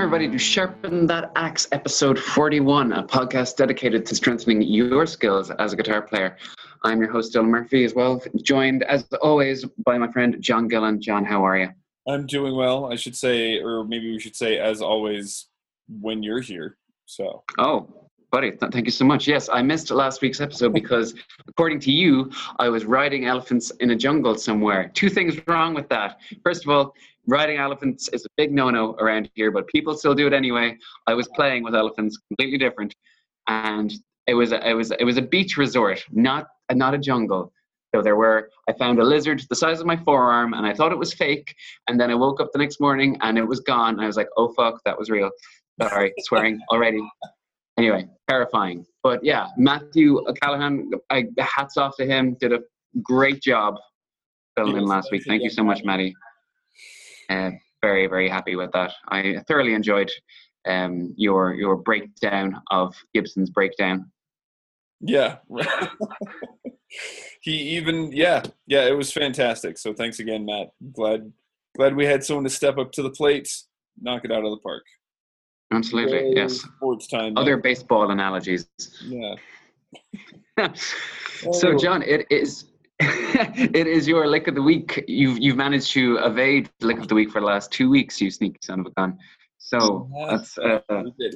everybody, to Sharpen That Axe, episode 41, a podcast dedicated to strengthening your skills as a guitar player. I'm your host, Dylan Murphy, as well, joined as always by my friend John Gillen. John, how are you? I'm doing well, I should say, or maybe we should say, as always, when you're here. So. Oh, buddy, thank you so much. Yes, I missed last week's episode because, according to you, I was riding elephants in a jungle somewhere. Two things wrong with that. First of all, riding elephants is a big no-no around here, but people still do it anyway. I was playing with elephants, completely different, and it was a, it was it was a beach resort, not not a jungle. So there were I found a lizard the size of my forearm, and I thought it was fake. And then I woke up the next morning and it was gone. And I was like, oh fuck, that was real. Sorry, swearing already. Anyway, terrifying. But yeah, Matthew Callahan, I, hats off to him. Did a great job filming last week. Thank you so much, Matty. Uh, very, very happy with that. I thoroughly enjoyed um, your your breakdown of Gibson's breakdown. Yeah. he even yeah yeah it was fantastic. So thanks again, Matt. Glad glad we had someone to step up to the plate, knock it out of the park. Absolutely, yes. Sports time. Other baseball analogies. Yeah. so, John, it is it is your lick of the week. You've you've managed to evade lick of the week for the last two weeks. You sneaky son of a gun. So that's uh,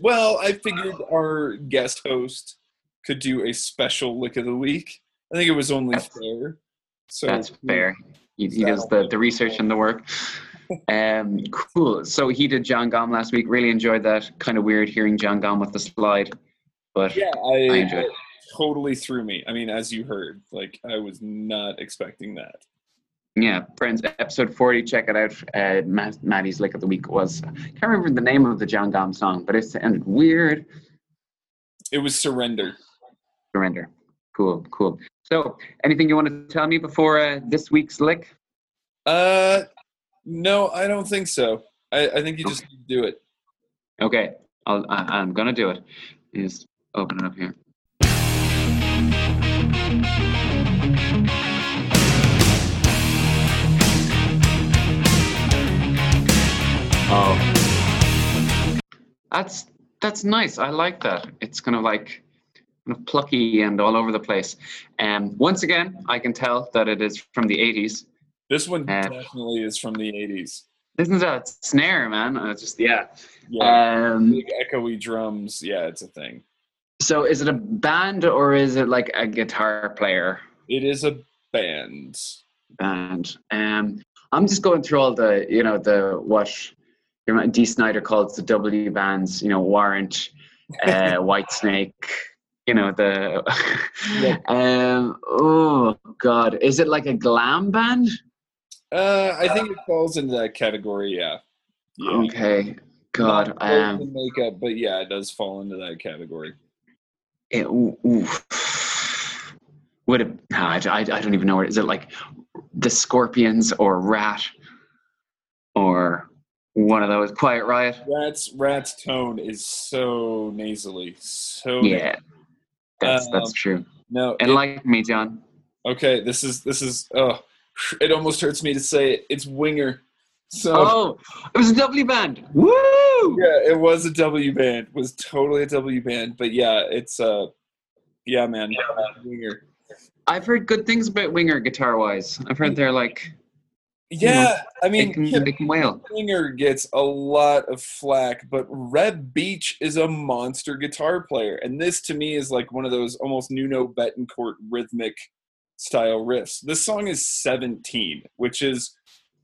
well. I figured our guest host could do a special lick of the week. I think it was only fair. So that's fair. He, he does the, the research and the work. Um, cool. So he did John Gom last week. Really enjoyed that. Kind of weird hearing John Gom with the slide, but yeah, I, I enjoyed. it totally threw me. I mean, as you heard, like I was not expecting that. Yeah, friends, episode 40, check it out. Uh, Matt, Maddie's Lick of the Week was, I can't remember the name of the John Gom song, but it sounded weird. It was Surrender. Surrender. Cool, cool. So, anything you want to tell me before uh, this week's lick? Uh, no, I don't think so. I, I think you just need to do it. Okay, I'll, I, I'm going to do it. Just open it up here. Oh, that's that's nice. I like that. It's kind of like kind of plucky and all over the place. And um, once again, I can tell that it is from the '80s. This one uh, definitely is from the '80s. This Isn't a snare, man? Uh, just yeah. Yeah. Um, Big echoey drums. Yeah, it's a thing. So, is it a band or is it like a guitar player? It is a band. Band. Um, I'm just going through all the, you know, the what Dee Snider calls the W bands. You know, Warrant, uh, Whitesnake. You know the. Yeah. um. Oh God, is it like a glam band? Uh, I think it falls into that category. Yeah. yeah. Okay. God. Not Um. the makeup, but yeah, it does fall into that category. It. Would it? I, I, I don't even know what. Is it like the Scorpions or Ratt or one of those? Quiet Riot. Ratt's Ratt's tone is so nasally, so Yeah, that's Um, that's true. no. And it- like me, John. okay, this is this is oh, it almost hurts me to say it. It's Winger. So Oh, it was a W band. Woo! yeah, it was a W band. Was totally a W band, but yeah, it's uh, yeah, man, Winger. I've heard good things about Winger guitar wise. I've heard they're like Yeah, I they mean, can, Kip they can wail. Winger gets a lot of flack, but Reb Beach is a monster guitar player, and this to me is like one of those almost Nuno Bettencourt rhythmic style riffs. This song is 17, which is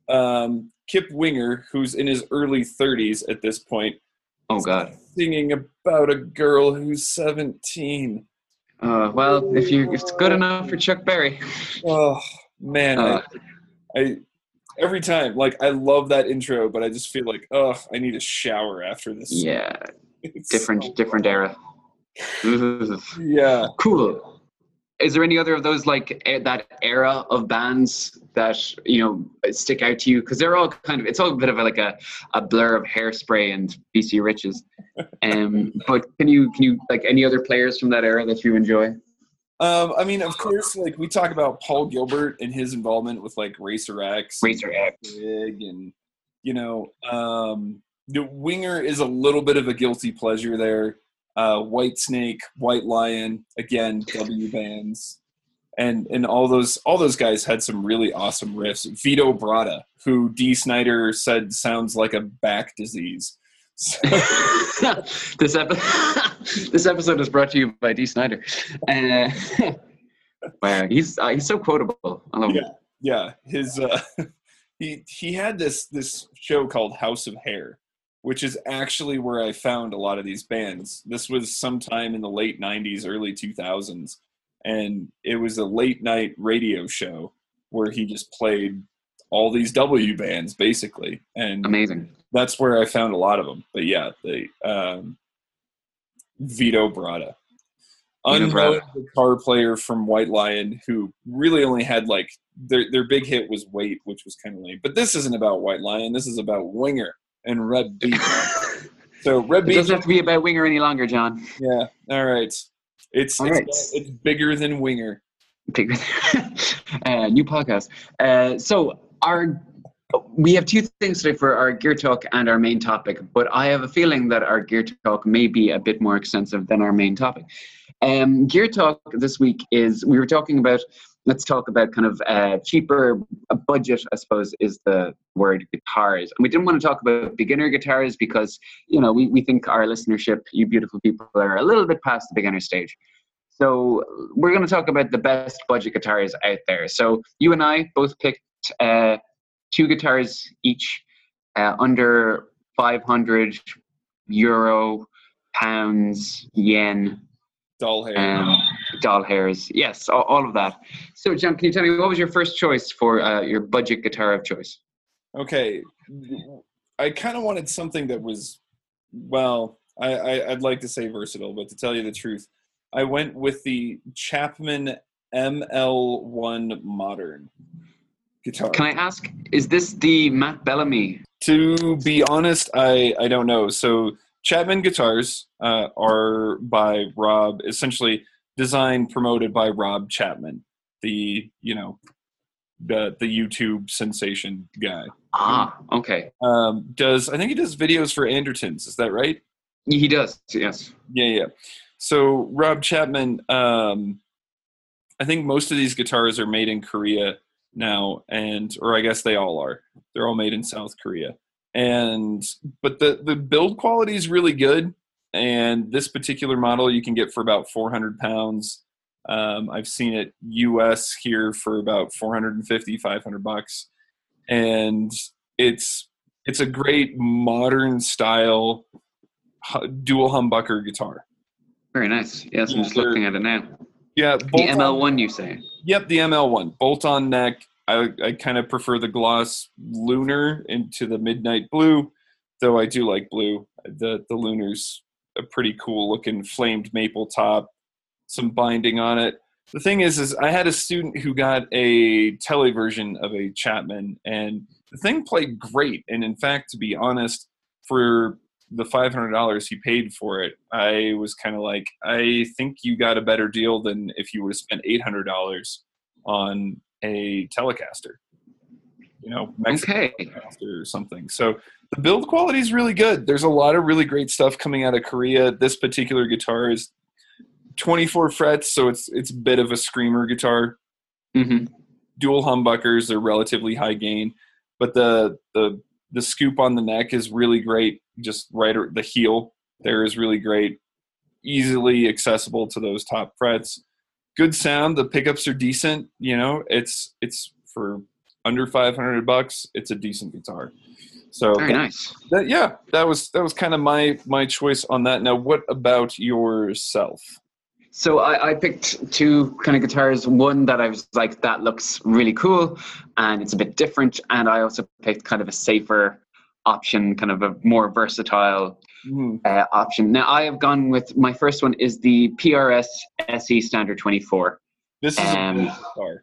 um, Kip Winger, who's in his early 30s at this point, Oh God. singing about a girl who's 17. Uh, well, if you if it's good enough for Chuck Berry. Oh man, Uh, I, I every time like I love that intro, but I just feel like oh, I need a shower after this. yeah, It's different so- different era. Yeah. cool. Is there any other of those like that era of bands that you know stick out to you? Because they're all kind of it's all a bit of a, like a, a blur of hairspray and BC Riches. Um, but can you can you like any other players from that era that you enjoy? Um, I mean, of course, like we talk about Paul Gilbert and his involvement with like Racer X, Racer X. And you know, um, the Winger is a little bit of a guilty pleasure there. Uh, White Snake, White Lion, again W bands, and and all those all those guys had some really awesome riffs. Vito Bratta, who Dee Snider said sounds like a back disease. So, this, epi- this episode is brought to you by Dee Snider. Uh, wow, he's uh, he's so quotable. I love yeah, it. yeah. His uh, he he had this this show called House of Hair, which is actually where I found a lot of these bands. This was sometime in the late '90s, early 2000s, and it was a late night radio show where he just played all these W bands basically, and Amazing. that's where I found a lot of them. But yeah, the um, Vito Bratta, Vito unknown guitar player from White Lion, who really only had like their their big hit was Wait, which was kind of lame. But this isn't about White Lion. This is about Winger and Reb Beach. so Reb Beach, doesn't have to be about Winger any longer, John. yeah, all right. It's All it's, right. it's bigger than Winger. Big- uh, new podcast. Uh, so our we have two things today for our gear talk and our main topic, but I have a feeling that our gear talk may be a bit more extensive than our main topic. Um, gear talk this week is we were talking about. Let's talk about kind of uh, cheaper a budget, I suppose, is the word guitars. And we didn't want to talk about beginner guitars because, you know, we, we think our listenership, you beautiful people, are a little bit past the beginner stage. So we're going to talk about the best budget guitars out there. So you and I both picked uh, two guitars each, uh, under 500 euro, pounds, yen, Doll hair. um, doll hairs. Yes, all, all of that. So, John, can you tell me what was your first choice for uh, your budget guitar of choice? Okay, I kind of wanted something that was, well, I, I I'd like to say versatile, but to tell you the truth, I went with the Chapman ML1 Modern guitar. Can I ask, is this the Matt Bellamy? To be honest, I I don't know. So Chapman guitars uh, are by Rob, essentially designed promoted by Rob Chapman, the you know the the YouTube sensation guy. Ah, okay. Um, does I think he does videos for Andertons? Is that right? He does, yes. Yeah, yeah. So Rob Chapman, um, I think most of these guitars are made in Korea now, and or I guess they all are. They're all made in South Korea, and but the the build quality is really good. And this particular model you can get for about 400 pounds. Um, I've seen it U.S. here for about 450, 500 bucks, and it's it's a great modern style dual humbucker guitar. Very nice. Yes, I'm just looking at it now. Yeah, The bolt on- ML1, you say? Yep, the ML one bolt on neck. I I kind of prefer the gloss lunar into the midnight blue, though I do like blue. The the lunar's a pretty cool looking flamed maple top, some binding on it. The thing is, is I had a student who got a tele version of a Chapman, and the thing played great. And in fact, to be honest, for the five hundred dollars he paid for it, I was kind of like, I think you got a better deal than if you would have spent eight hundred dollars on a Telecaster. You know, Mexican Okay. Or something. So the build quality is really good. There's a lot of really great stuff coming out of Korea. This particular guitar is 24 frets, so it's it's a bit of a screamer guitar hmm dual humbuckers they're relatively high gain but the the the scoop on the neck is really great just right the heel there is really great easily accessible to those top frets good sound the pickups are decent you know it's it's for under 500 bucks it's a decent guitar so Very nice. that, yeah that was that was kind of my my choice on that now what about yourself So I, I picked two kind of guitars. One that I was like, that looks really cool, and it's a bit different. And I also picked kind of a safer option, kind of a more versatile Mhm. uh, option. Now I have gone with my first one is the PRS SE Standard 24. this is Um, a good guitar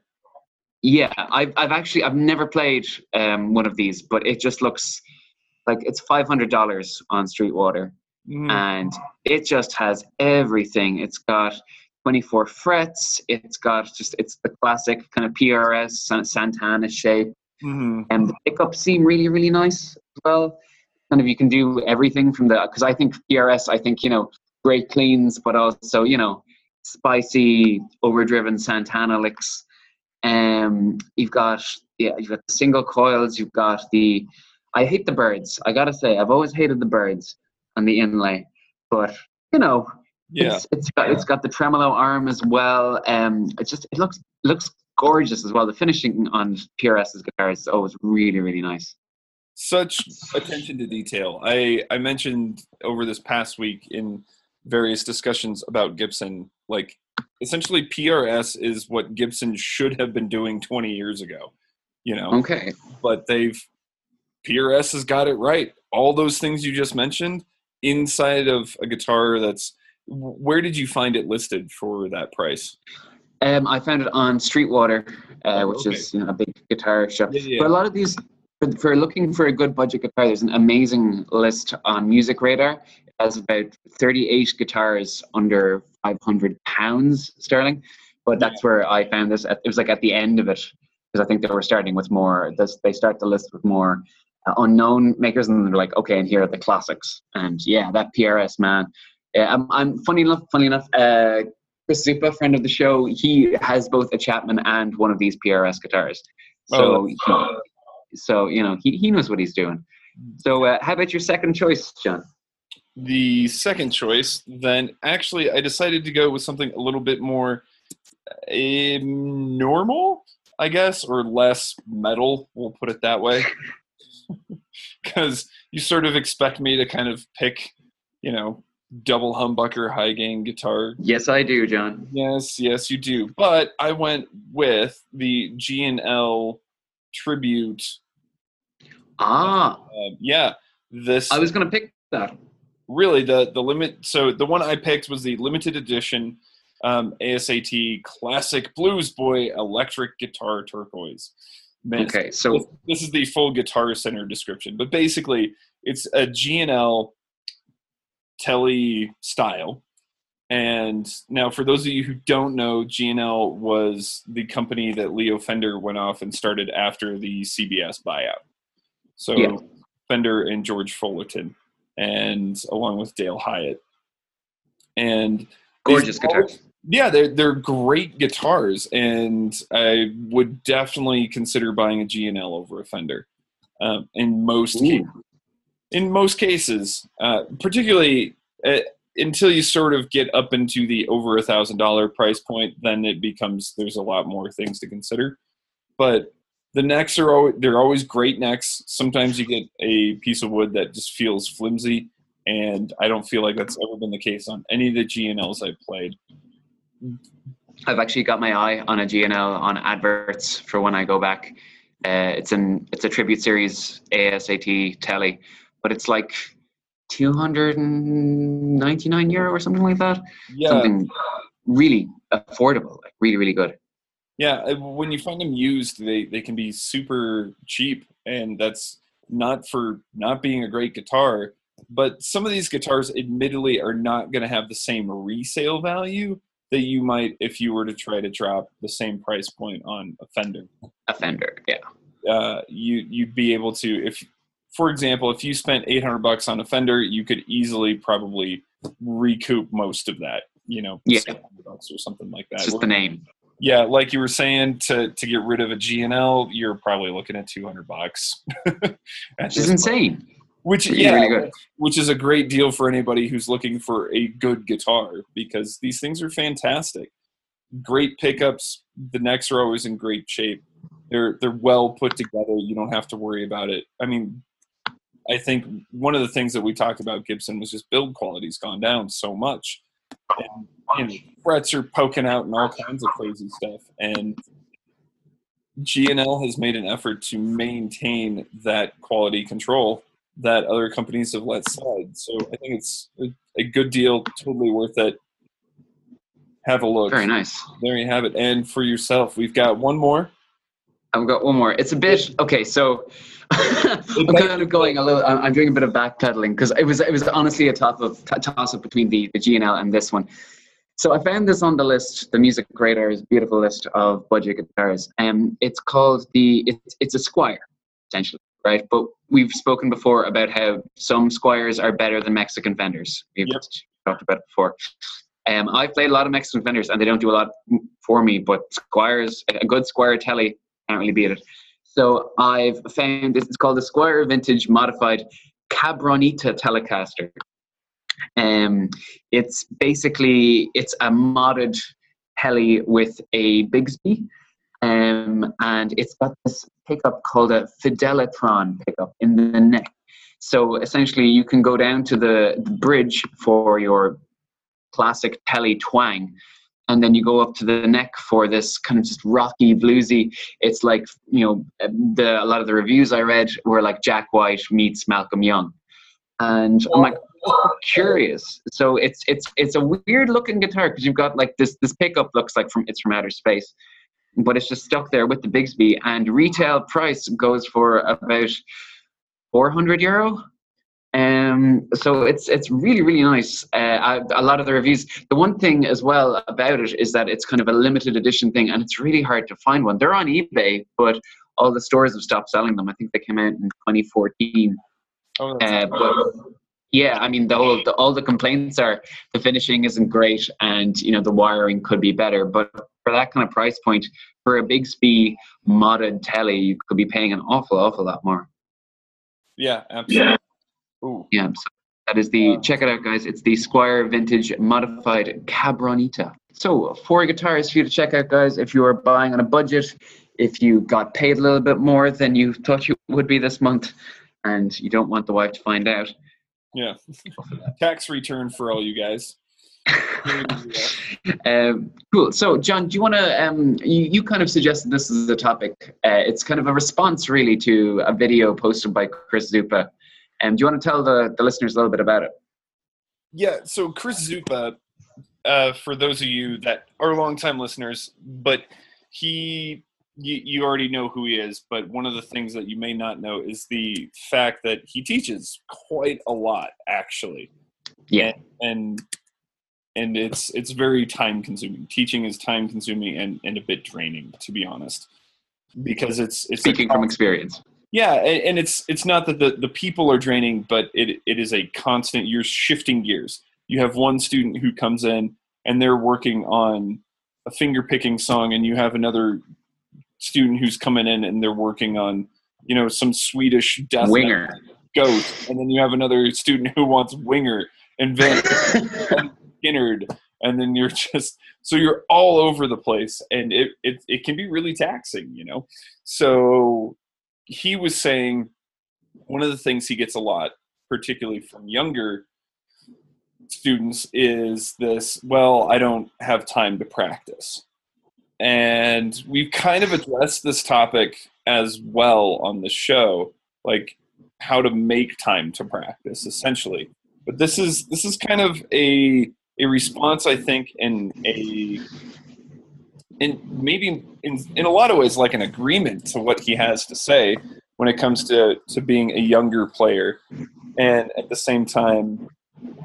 Yeah, I've I've actually I've never played um, one of these, but it just looks like it's five hundred dollars on Sweetwater, Mhm. and it just has everything. It's got twenty four frets. It's got just it's the classic kind of PRS Santana shape, Mhm. and the pickups seem really really nice as well. kind of you can do everything from the because I think PRS, I think you know great cleans, but also you know spicy, overdriven Santana licks. Um, you've got yeah, you've got the single coils. You've got the. I hate the birds. I gotta say, I've always hated the birds on the inlay, but you know, Yeah. it's, it's got it's got the tremolo arm as well. Um, it just it looks it looks gorgeous as well. The finishing on PRS's guitars is always really really nice. such attention to detail. I I mentioned over this past week in various discussions about Gibson, like essentially PRS is what Gibson should have been doing 20 years ago, you know. Okay. But they've PRS has got it right. All those things you just mentioned inside of a guitar that's where did you find it listed for that price? Um, I found it on Sweetwater, uh, Oh, which okay. is you know, a big guitar shop. Yeah, yeah. But a lot of these, for, for looking for a good budget guitar, there's an amazing list on Music Radar. It has about 38 guitars under 500 pounds sterling. But that's where I found this. It was like at the end of it, because I think they were starting with more. This, they start the list with more uh, unknown makers, and they're like, okay, and here are the classics. And yeah, that PRS man. Yeah, I'm, I'm funny enough. Funny enough, uh, Chris Zupa, friend of the show, he has both a Chapman and one of these PRS guitars. So, Oh, he- so you know, he, he knows what he's doing. So, uh, how about your second choice, John? the second choice, then actually I decided to go with something a little bit more um, normal, I guess, or less metal. We'll put it that way, because you sort of expect me to kind of pick, you know, double humbucker high gain guitar. Yes, I do, John. Yes, yes, you do. But I went with the G and L tribute. Ah, Uh, yeah, this I was going to pick that. really the the limit so the one i picked was the limited edition um, asat classic blues boy electric guitar turquoise. Man, Okay, so this is the full guitar center description but basically it's a gnl telly style. And now for those of you who don't know gnl was the company that leo fender went off and started after the cbs buyout so Yeah. fender and george fullerton and along with Dale Hyatt. And gorgeous guitars. Yeah, they're they're great guitars, and I would definitely consider buying a G&L over a Fender. Um, in most Ooh. cases, in most cases, uh, particularly uh, until you sort of get up into the over a thousand dollar price point, then it becomes there's a lot more things to consider. But the necks are always they're always great necks. Sometimes you get a piece of wood that just feels flimsy, and I don't feel like that's ever been the case on any of the G&Ls I've played. I've actually got my eye on a GNL on adverts for when I go back. Uh, it's an it's a tribute series ASAT telly, but it's like two hundred and ninety nine euro or something like that. Yeah, Something really affordable, like really really good. Yeah, uh, when you find them used, they they can be super cheap, and that's not for not being a great guitar. But some of these guitars, admittedly, are not going to have the same resale value that you might if you were to try to drop the same price point on a Fender. A Fender, yeah. Uh, you you'd be able to if, for example, if you spent eight hundred bucks on a Fender, you could easily probably recoup most of that. You know, Yeah. bucks or something like that. It's just the name. Yeah, like you were saying, to to get rid of a GNL, you're probably looking at two hundred bucks. Which is point. insane. Which Really, yeah, really which is a great deal for anybody who's looking for a good guitar because these things are fantastic. Great pickups. The necks are always in great shape. They're they're well put together. You don't have to worry about it. I mean, I think one of the things that we talked about Gibson was just build quality's gone down so much. And, you know, frets are poking out and all kinds of crazy stuff. And GNL has made an effort to maintain that quality control that other companies have let slide. So I think it's a, a good deal, totally worth it. Have a look. Very nice. There you have it. And for yourself, we've got one more. I've got one more. It's a bit okay. So I'm kind of going a little. I'm doing a bit of backpedaling because it was it was honestly a top of toss up between the the GNL and this one. So I found this on the list, the Music Radar's beautiful list of budget guitars. Um, it's called the it's it's a Squier, essentially, right? But we've spoken before about how some Squiers are better than Mexican Fenders. We've Yep. talked about it before. Um, I've played a lot of Mexican Fenders, and they don't do a lot for me. But Squiers, a good Squier telly can't really beat it. So I've found this. It's called the Squier Vintage Modified Cabronita Telecaster. Um, it's basically it's a modded telly with a Bigsby, um, and it's got this pickup called a Fidelitron pickup in the neck. So essentially, you can go down to the, the bridge for your classic tele twang, and then you go up to the neck for this kind of just rocky bluesy. It's like you know the a lot of the reviews I read were like Jack White meets Malcolm Young, and I'm like oh. curious. So it's it's it's a weird looking guitar because you've got like this this pickup looks like from it's from outer space, but it's just stuck there with the Bigsby. And retail price goes for about 400 euro. Um, so it's it's really really nice. Uh, I, a lot of the reviews. The one thing as well about it is that it's kind of a limited edition thing, and it's really hard to find one. They're on eBay, but all the stores have stopped selling them. I think they came out in 2014. Oh, Uh, but yeah, I mean, the whole the, all the complaints are the finishing isn't great, and you know the wiring could be better. But for that kind of price point, for a Bigsby modded telly, you could be paying an awful, awful lot more. yeah, absolutely. Ooh. Yeah, so that is the check it out, guys. It's the Squier Vintage Modified Cabronita. So four guitars for you to check out, guys. If you are buying on a budget, if you got paid a little bit more than you thought you would be this month, and you don't want the wife to find out. Yeah. Tax return for all you guys. um, cool. So, John, do you want to? Um, you, you kind of suggested this is a topic. Uh, it's kind of a response, really, to a video posted by Chris Zupa. Um, do you want to tell the, the listeners a little bit about it? Yeah, so Chris Zupa, uh, for those of you that are longtime listeners, but he, you, you already know who he is, but one of the things that you may not know is the fact that he teaches quite a lot, actually. Yeah. And, and it's it's very time consuming. Teaching is time consuming and, and a bit draining, to be honest, because it's it's a Speaking from experience. Yeah, and, and it's it's not that the, the people are draining, but it it is a constant. You're shifting gears. You have one student who comes in and they're working on a finger picking song, and you have another student who's coming in and they're working on you know some Swedish death Winger. ghost, and then you have another student who wants Winger and Van Skinnerd, and then you're just so you're all over the place, and it it it can be really taxing, you know. So he was saying one of the things he gets a lot, particularly from younger students, is this well, I don't have time to practice. And we've kind of addressed this topic as well on the show, like how to make time to practice, essentially. But this is this is kind of a a response, I think, in a in maybe in in a lot of ways like an agreement to what he has to say when it comes to to being a younger player, and at the same time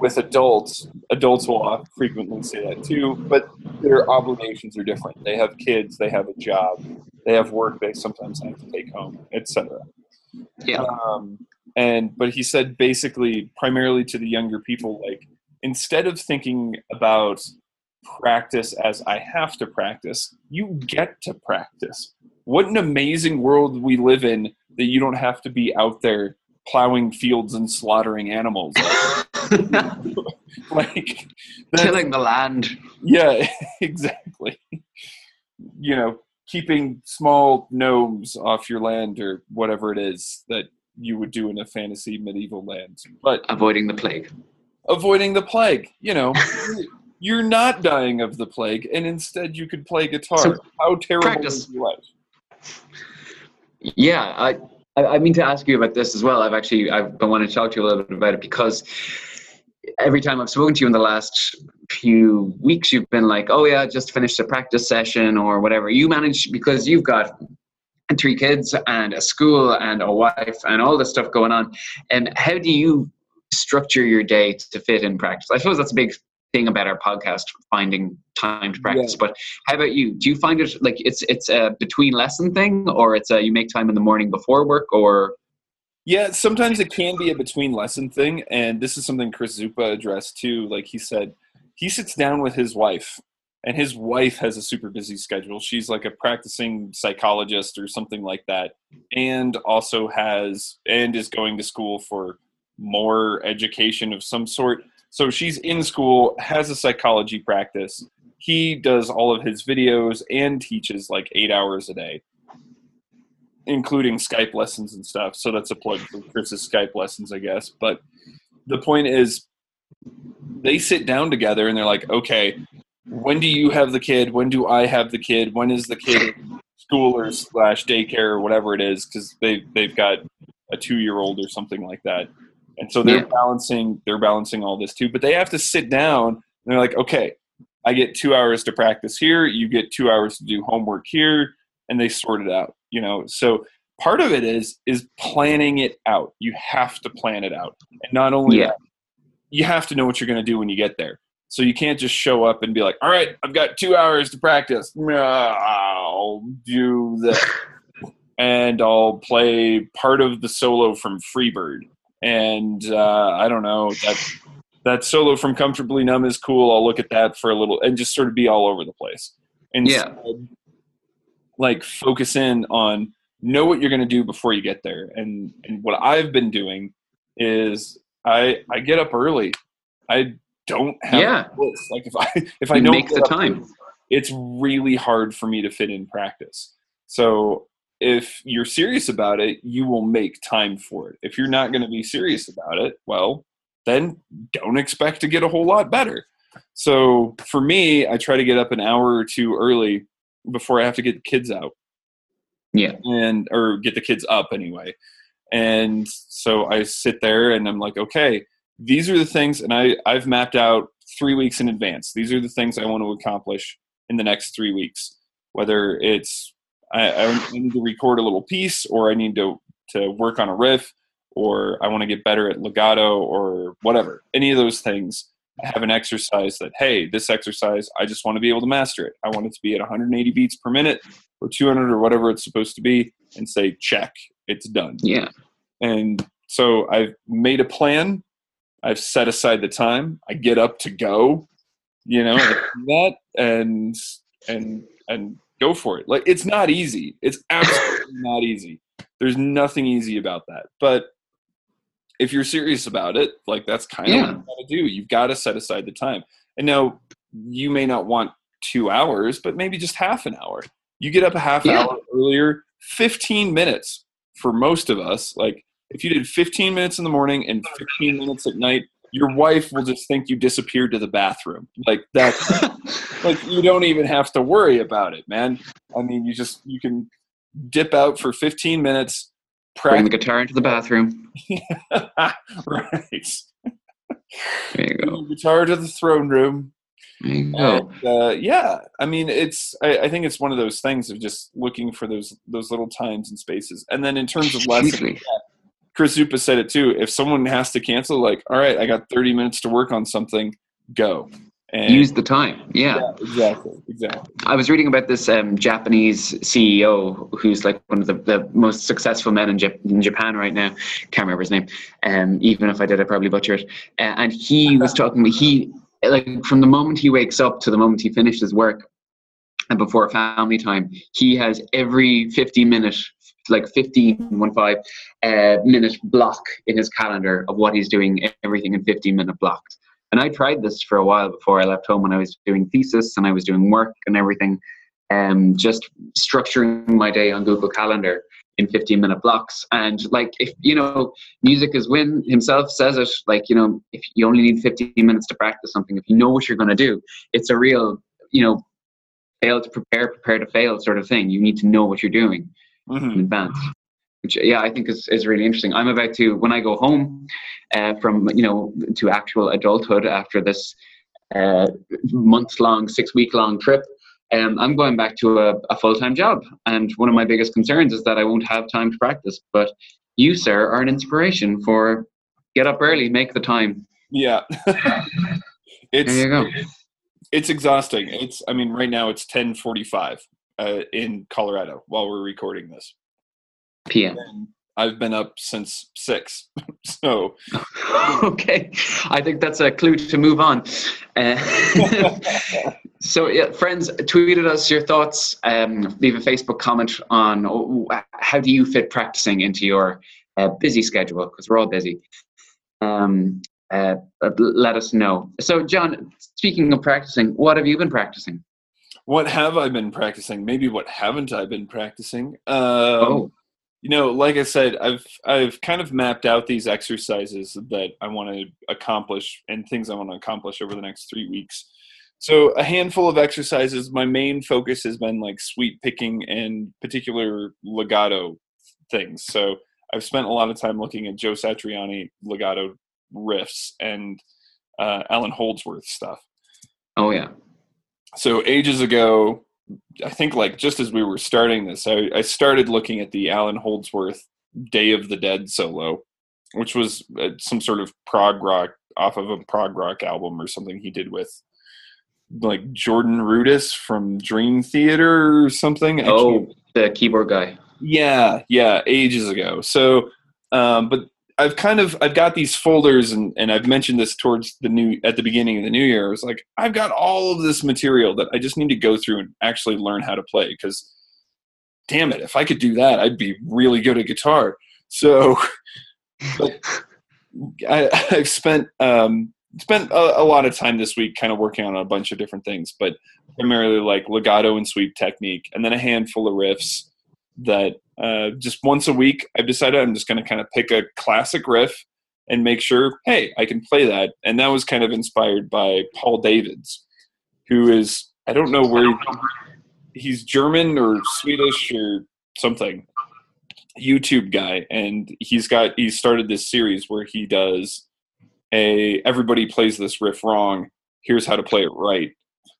with adults, adults will frequently say that too, but their obligations are different. They have kids, they have a job, they have work they sometimes have to take home, etc. Yeah. Um, and but he said basically primarily to the younger people like instead of thinking about practice as I have to practice, you get to practice. What an amazing world we live in that you don't have to be out there plowing fields and slaughtering animals. like that- Tilling the land. yeah, exactly. You know, keeping small gnomes off your land or whatever it is that you would do in a fantasy medieval land. But Avoiding the plague. avoiding the plague, you know, you're not dying of the plague, and instead you could play guitar. So, How terrible practice. is your life? Yeah, I, I I mean to ask you about this as well. I've actually I've been wanting to talk to you a little bit about it because every time I've spoken to you in the last few weeks, you've been like, "Oh yeah, just finished a practice session or whatever." You manage because you've got three kids and a school and a wife and all this stuff going on. And how do you structure your day to fit in practice? I suppose that's a big thing about our podcast, finding time to practice. But how about you? Do you find it like it's it's a between lesson thing, or it's a you make time in the morning before work, or Yeah, sometimes it can be a between lesson thing, and this is something Chris Zupa addressed too. Like he said, he sits down with his wife, and his wife has a super busy schedule. She's like a practicing psychologist or something like that, and also has and is going to school for more education of some sort. So she's in school, has a psychology practice. He does all of his videos and teaches like eight hours a day including Skype lessons and stuff. So that's a plug for Chris's Skype lessons, I guess. But the point is, they sit down together and they're like, okay, when do you have the kid? When do I have the kid? When is the kid school or slash daycare or whatever it is? Because they they've got a two year old or something like that, and so they're yeah. balancing they're balancing all this too. But they have to sit down and they're like, okay, I get two hours to practice here. You get two hours to do homework here and they sort it out you know so part of it is is planning it out you have to plan it out and not only yeah. that you have to know what you're going to do when you get there so you can't just show up and be like all right i've got two hours to practice i'll do this and i'll play part of the solo from freebird and uh, i don't know that that solo from comfortably numb is cool. I'll look at that for a little and just sort of be all over the place. And yeah. like focus in on know what you're going to do before you get there. And and what i've been doing is i i get up early. I don't have yeah. like if i if i don't make the time. early, it's really hard for me to fit in practice. So if you're serious about it you will make time for it if you're not going to be serious about it well then don't expect to get a whole lot better so for me i try to get up an hour or two early before I have to get the kids out. Yeah. And or get the kids up anyway. And so I sit there and I'm like, okay, these are the things and I, I've mapped out three weeks in advance. These are the things I want to accomplish in the next three weeks. Whether it's I, I need to record a little piece or I need to to work on a riff or I want to get better at legato or whatever. Any of those things I have an exercise that hey this exercise i just want to be able to master it. I want it to be at 180 beats per minute or 200 or whatever it's supposed to be and say check it's done. Yeah. And so i've made a plan. I've set aside the time. I get up to go you know that and and and go for it like it's not easy it's absolutely not easy there's nothing easy about that but if you're serious about it, like that's kind of yeah. what you got to do. You've got to set aside the time. And now you may not want two hours, but maybe just half an hour. You get up a half yeah. hour earlier, 15 minutes for most of us. Like if you did 15 minutes in the morning and 15 minutes at night, your wife will just think you disappeared to the bathroom. Like that, like you don't even have to worry about it, man. I mean, you just, you can dip out for 15 minutes, Bring the guitar into the bathroom. right. There you go. guitar to the throne room. There you go. And, uh, yeah, I mean, it's. I, I, think it's one of those things of just looking for those those little times and spaces. And then in terms of lessons, Chris Zupa said it too. If someone has to cancel, like, all right, I got 30 minutes to work on something, go. And use the time. Yeah. yeah. exactly. Exactly. I was reading about this um, Japanese CEO who's like one of the, the most successful men in, J- in Japan right now. Can't remember his name. Um, even if I did, I probably butcher it. Uh, and he was talking. He like from the moment he wakes up to the moment he finishes work, and before family time, he has every 50 minute like 15 one five uh, minute block in his calendar of what he's doing everything in 15 minute blocks and I tried this for a while before I left home when I was doing thesis and I was doing work and everything, um, just structuring my day on Google Calendar in 15 minute blocks. And like, if you know, music is win himself says it, like, you know, if you only need 15 minutes to practice something, if you know what you're going to do, it's a real, you know, fail to prepare, prepare to fail sort of thing. You need to know what you're doing mm-hmm. in advance which yeah i think is, is really interesting. I'm about to when i go home uh, from you know to actual adulthood after this uh, month long six week long trip um, i'm going back to a, a full-time job. And one of my biggest concerns is that i won't have time to practice. But you sir are an inspiration for get up early make the time. Yeah. It's there you go. it's exhausting. It's i mean right now it's 1045 uh, in colorado while we're recording this PM. I've been up since six. so okay, I think that's a clue to move on. Uh, so yeah, friends, tweeted us your thoughts. Um, leave a Facebook comment on oh, how do you fit practicing into your uh, busy schedule because we're all busy. Um, uh, let us know. So, John, speaking of practicing, what have you been practicing? What have I been practicing? Maybe what haven't I been practicing? Um, oh you know like i said i've i've kind of mapped out these exercises that i want to accomplish and things i want to accomplish over the next three weeks. So a handful of exercises. My main focus has been like sweep picking and particular legato things. So i've spent a lot of time looking at joe satriani legato riffs and uh, allan holdsworth stuff. Oh yeah. So ages ago I think like just as we were starting this, I, I started looking at the Allan Holdsworth Day of the Dead solo, which was uh, some sort of prog rock off of a prog rock album or something he did with like Jordan Rudess from Dream Theater or something. Oh, the keyboard guy. Yeah, yeah, ages ago. So, um, but I've kind of I've got these folders and and I've mentioned this towards the new at the beginning of the new year. I was like, I've got all of this material that I just need to go through and actually learn how to play because damn it, if I could do that, I'd be really good at guitar. So I, have spent um, spent a, a, lot of time this week kind of working on a bunch of different things, but primarily like legato and sweep technique, and then a handful of riffs that uh, just once a week, I've decided I'm just going to kind of pick a classic riff and make sure, hey, I can play that. And that was kind of inspired by Paul Davids, who is, I don't know where he's German or Swedish or something, YouTube guy. And he's got, he started this series where he does a, everybody plays this riff wrong. Here's how to play it right.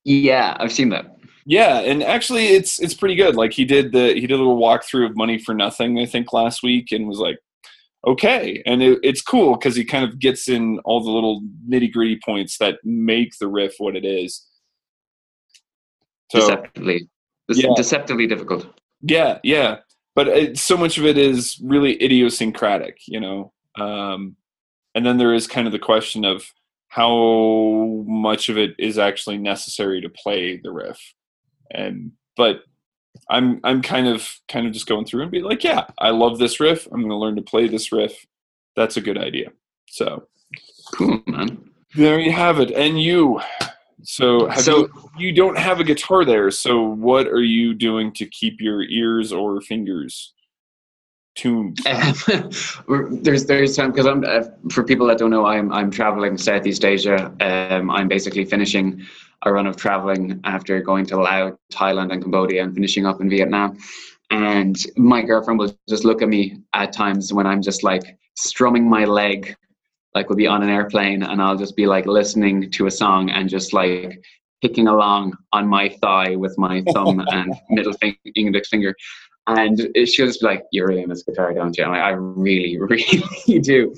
Yeah, I've seen that. Yeah, and actually, it's it's pretty good. Like he did the he did a little walkthrough of Money for Nothing, I think, last week, and was like, okay, and it, it's cool because he kind of gets in all the little nitty gritty points that make the riff what it is. So, deceptively, yeah. deceptively difficult. Yeah, yeah, but it, so much of it is really idiosyncratic, you know. Um, and then there is kind of the question of how much of it is actually necessary to play the riff and but i'm i'm kind of kind of just going through and be like yeah i love this riff. I'm going to learn to play this riff. That's a good idea. So. Cool man. There you have it. And you. So so you, you don't have a guitar there. So what are you doing to keep your ears or fingers tuned? There's there's time because i'm uh, for people that don't know i'm i'm traveling southeast asia. Um i'm basically finishing a run of traveling after going to Laos, Thailand, and Cambodia and finishing up in Vietnam. And my girlfriend will just look at me at times when I'm just like strumming my leg, like we'll be on an airplane, and I'll just be like listening to a song and just like picking along on my thigh with my thumb and middle finger, index finger. And she'll just be like, "You're really in this guitar, don't you?" I'm like, "I really, really do."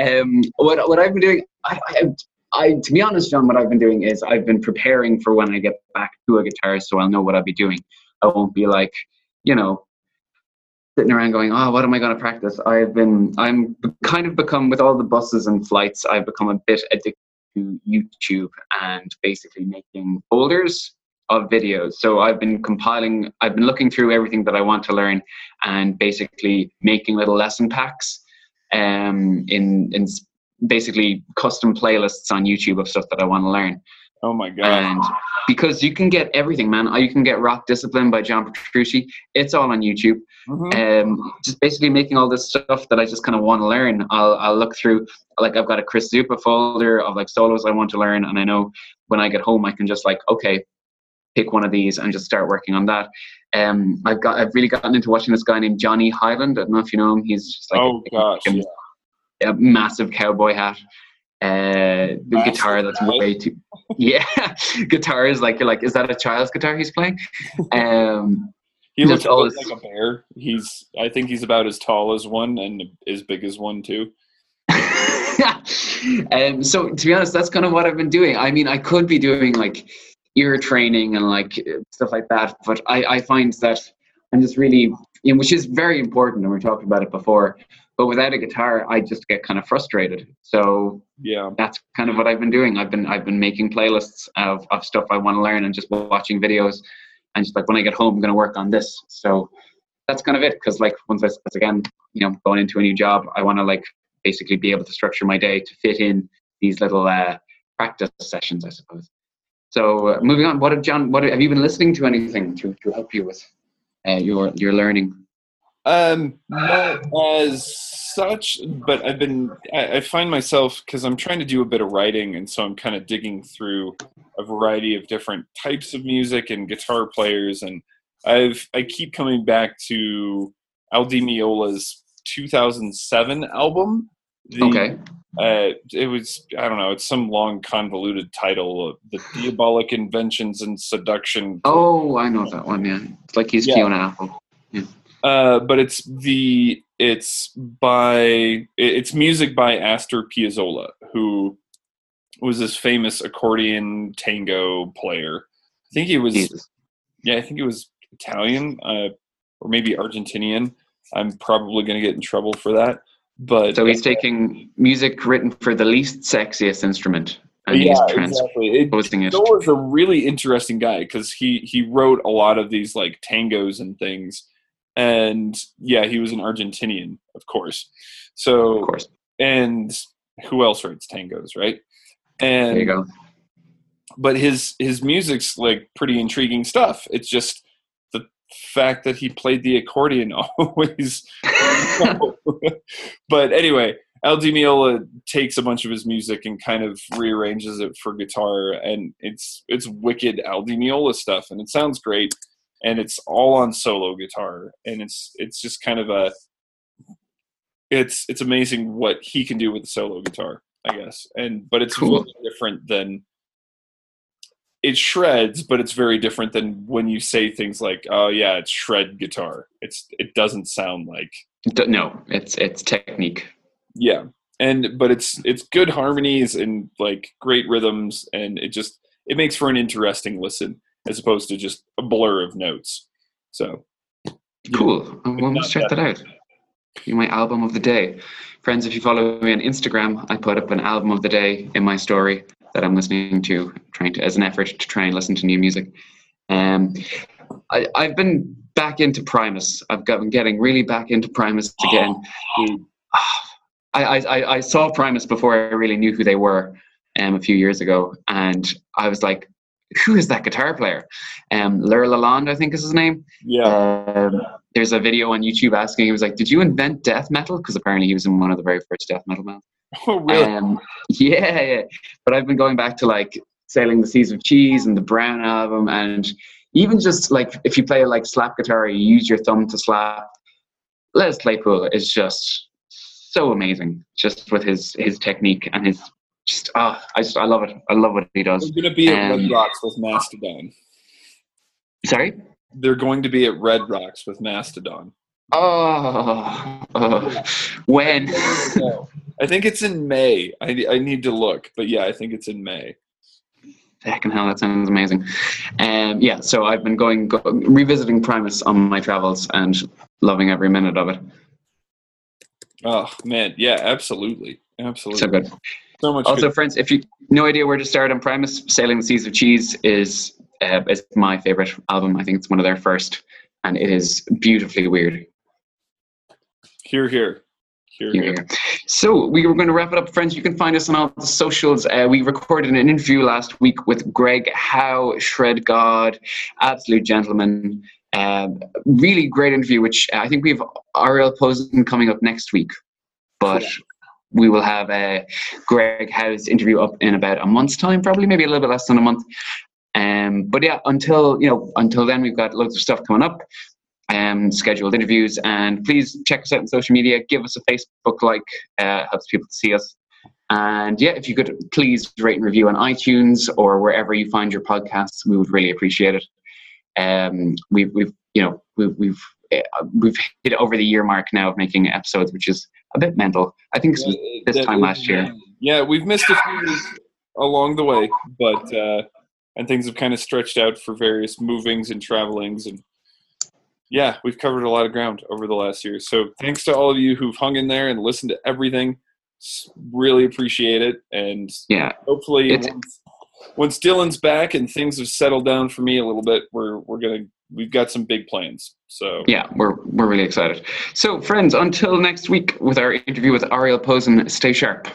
Um, what what I've been doing, I, I, I, to be honest, John, what I've been doing is I've been preparing for when I get back to a guitar, so I'll know what I'll be doing. I won't be like, you know, sitting around going, "Oh, what am I going to practice?" I've been, I'm kind of become with all the buses and flights, I've become a bit addicted to YouTube and basically making folders of videos. So I've been compiling, I've been looking through everything that I want to learn, and basically making little lesson packs um, in in basically custom playlists on YouTube of stuff that I want to learn. Oh my god! And because you can get everything, man. You can get Rock Discipline by John Petrucci. It's all on YouTube. Mm-hmm. Um, just basically making all this stuff that I just kind of want to learn. I'll I'll look through. Like I've got a Chris Zupa folder of like solos I want to learn, and I know when I get home I can just like okay, pick one of these and just start working on that. Um, I've got I've really gotten into watching this guy named Johnny Hiland. I don't know if you know him. He's just like oh gosh, yeah a massive cowboy hat. Uh, the guitar that's way too yeah guitar is like you're like is that a child's guitar he's playing um he looks always, like a bear he's i think he's about as tall as one and as big as one too Yeah. um so to be honest that's kind of what i've been doing i mean i could be doing like ear training and like stuff like that but i i find that i'm just really you know, which is very important, and we talked about it before. But without a guitar, I just get kind of frustrated. So Yeah. that's kind of what I've been doing. I've been I've been making playlists of, of stuff I want to learn and just watching videos, and just like when I get home, I'm going to work on this. So that's kind of it. Because like once I again, you know, going into a new job, I want to like basically be able to structure my day to fit in these little uh, practice sessions, I suppose. So uh, moving on, what have John? What have you been listening to? Anything to, to help you with uh, your your learning? Um, not as such, but I've been. I, I find myself because I'm trying to do a bit of writing, and so I'm kind of digging through a variety of different types of music and guitar players, and I've I keep coming back to Al Di Meola's 2007 album. The, Okay. Uh, it was I don't know. It's some long convoluted title. Uh, the Diabolic Inventions and Seduction Oh, I know that one. Yeah, it's like he's Yeah. Fiona Apple. Uh, but it's the it's by it's music by Astor Piazzolla, who was this famous accordion tango player. I think he was Jesus. yeah, I think he was Italian uh, or maybe Argentinian. I'm probably going to get in trouble for that. But So he's taking music written for the least sexiest instrument and yeah, he's exactly. It, transposing it. Joel is a really interesting guy because he he wrote a lot of these like tangos and things, and yeah, he was an Argentinian, of course. So Of course. and who else writes tangos, right? And There you go. but his his music's like pretty intriguing stuff. It's just the fact that he played the accordion always. but anyway, Al Di Meola takes a bunch of his music and kind of rearranges it for guitar, and it's it's wicked Al Di Meola stuff, and it sounds great, and it's all on solo guitar, and it's it's just kind of a it's it's amazing what he can do with the solo guitar, I guess, and but it's Cool. really different than it shreds, but it's very different than when you say things like, "Oh yeah, it's shred guitar." It's it doesn't sound like No, it's it's technique. yeah, and but it's it's good harmonies and like great rhythms, and it just it makes for an interesting listen as opposed to just a blur of notes. So. Cool. I not must check that out. You're my album of the day. Friends, if you follow me on Instagram, I put up an album of the day in my story that I'm listening to, trying to as an effort to try and listen to new music. Um, I, I've been back into Primus. I've got, been getting really back into Primus again. I, I, I- I saw Primus before I really knew who they were um, a few years ago, and I was like, "Who is that guitar player?" Um, Larry LaLonde, I think is his name. yeah, Um, there's a video on YouTube asking, he was like, Did you invent death metal? Because apparently he was in one of the very first death metal bands. oh really? Um, yeah, yeah. But I've been going back to like Sailing the Seas of Cheese and the Brown album, and even just like if you play like slap guitar, you use your thumb to slap. Les Claypool is just so amazing, just with his his technique and his just ah, I just I love it. I love what he does. They're going to be at Red um, Rocks with Mastodon. Sorry. They're going to be at Red Rocks with Mastodon. Oh, oh. when? I think it's in May. I, I need to look, but yeah, I think it's in May. Fucking hell, that sounds amazing. Um, yeah, so I've been going, go, revisiting Primus on my travels and loving every minute of it. Oh man, yeah, absolutely, absolutely. So good. So much. Also, good. friends, if you no idea where to start on Primus, Sailing the Seas of Cheese is uh, is my favorite album. I think it's one of their first, and it is beautifully weird. Here, here, here, Here, here. here. So we were going to wrap it up, friends. You can find us on all the socials. Uh, we recorded an interview last week with Greg Howe, Shred God, absolute gentleman. Um, really great interview, which I think we have Ariel Posen coming up next week, but Cool. We will have a Greg Howe's interview up in about a month's time, probably maybe a little bit less than a month. Um, but yeah, until you know, until then, we've got loads of stuff coming up um, scheduled interviews. And please check us out on social media. Give us a Facebook like, uh, helps people to see us. And yeah, if you could please rate and review on iTunes or wherever you find your podcasts, we would really appreciate it. Um, we've, we've, you know, we've, we've, uh, we've hit over the year mark now of making episodes, which is a bit mental. I think Yeah, this time last year. Yeah, we've missed a few along the way, but uh, and things have kind of stretched out for various movings and travelings and yeah, we've covered a lot of ground over the last year. So thanks to all of you who've hung in there and listened to everything. Really appreciate it, and yeah, hopefully once, once Dylan's back and things have settled down for me a little bit, we're we're gonna we've got some big plans. So yeah, we're we're really excited. So friends, until next week with our interview with Ariel Posen, stay sharp.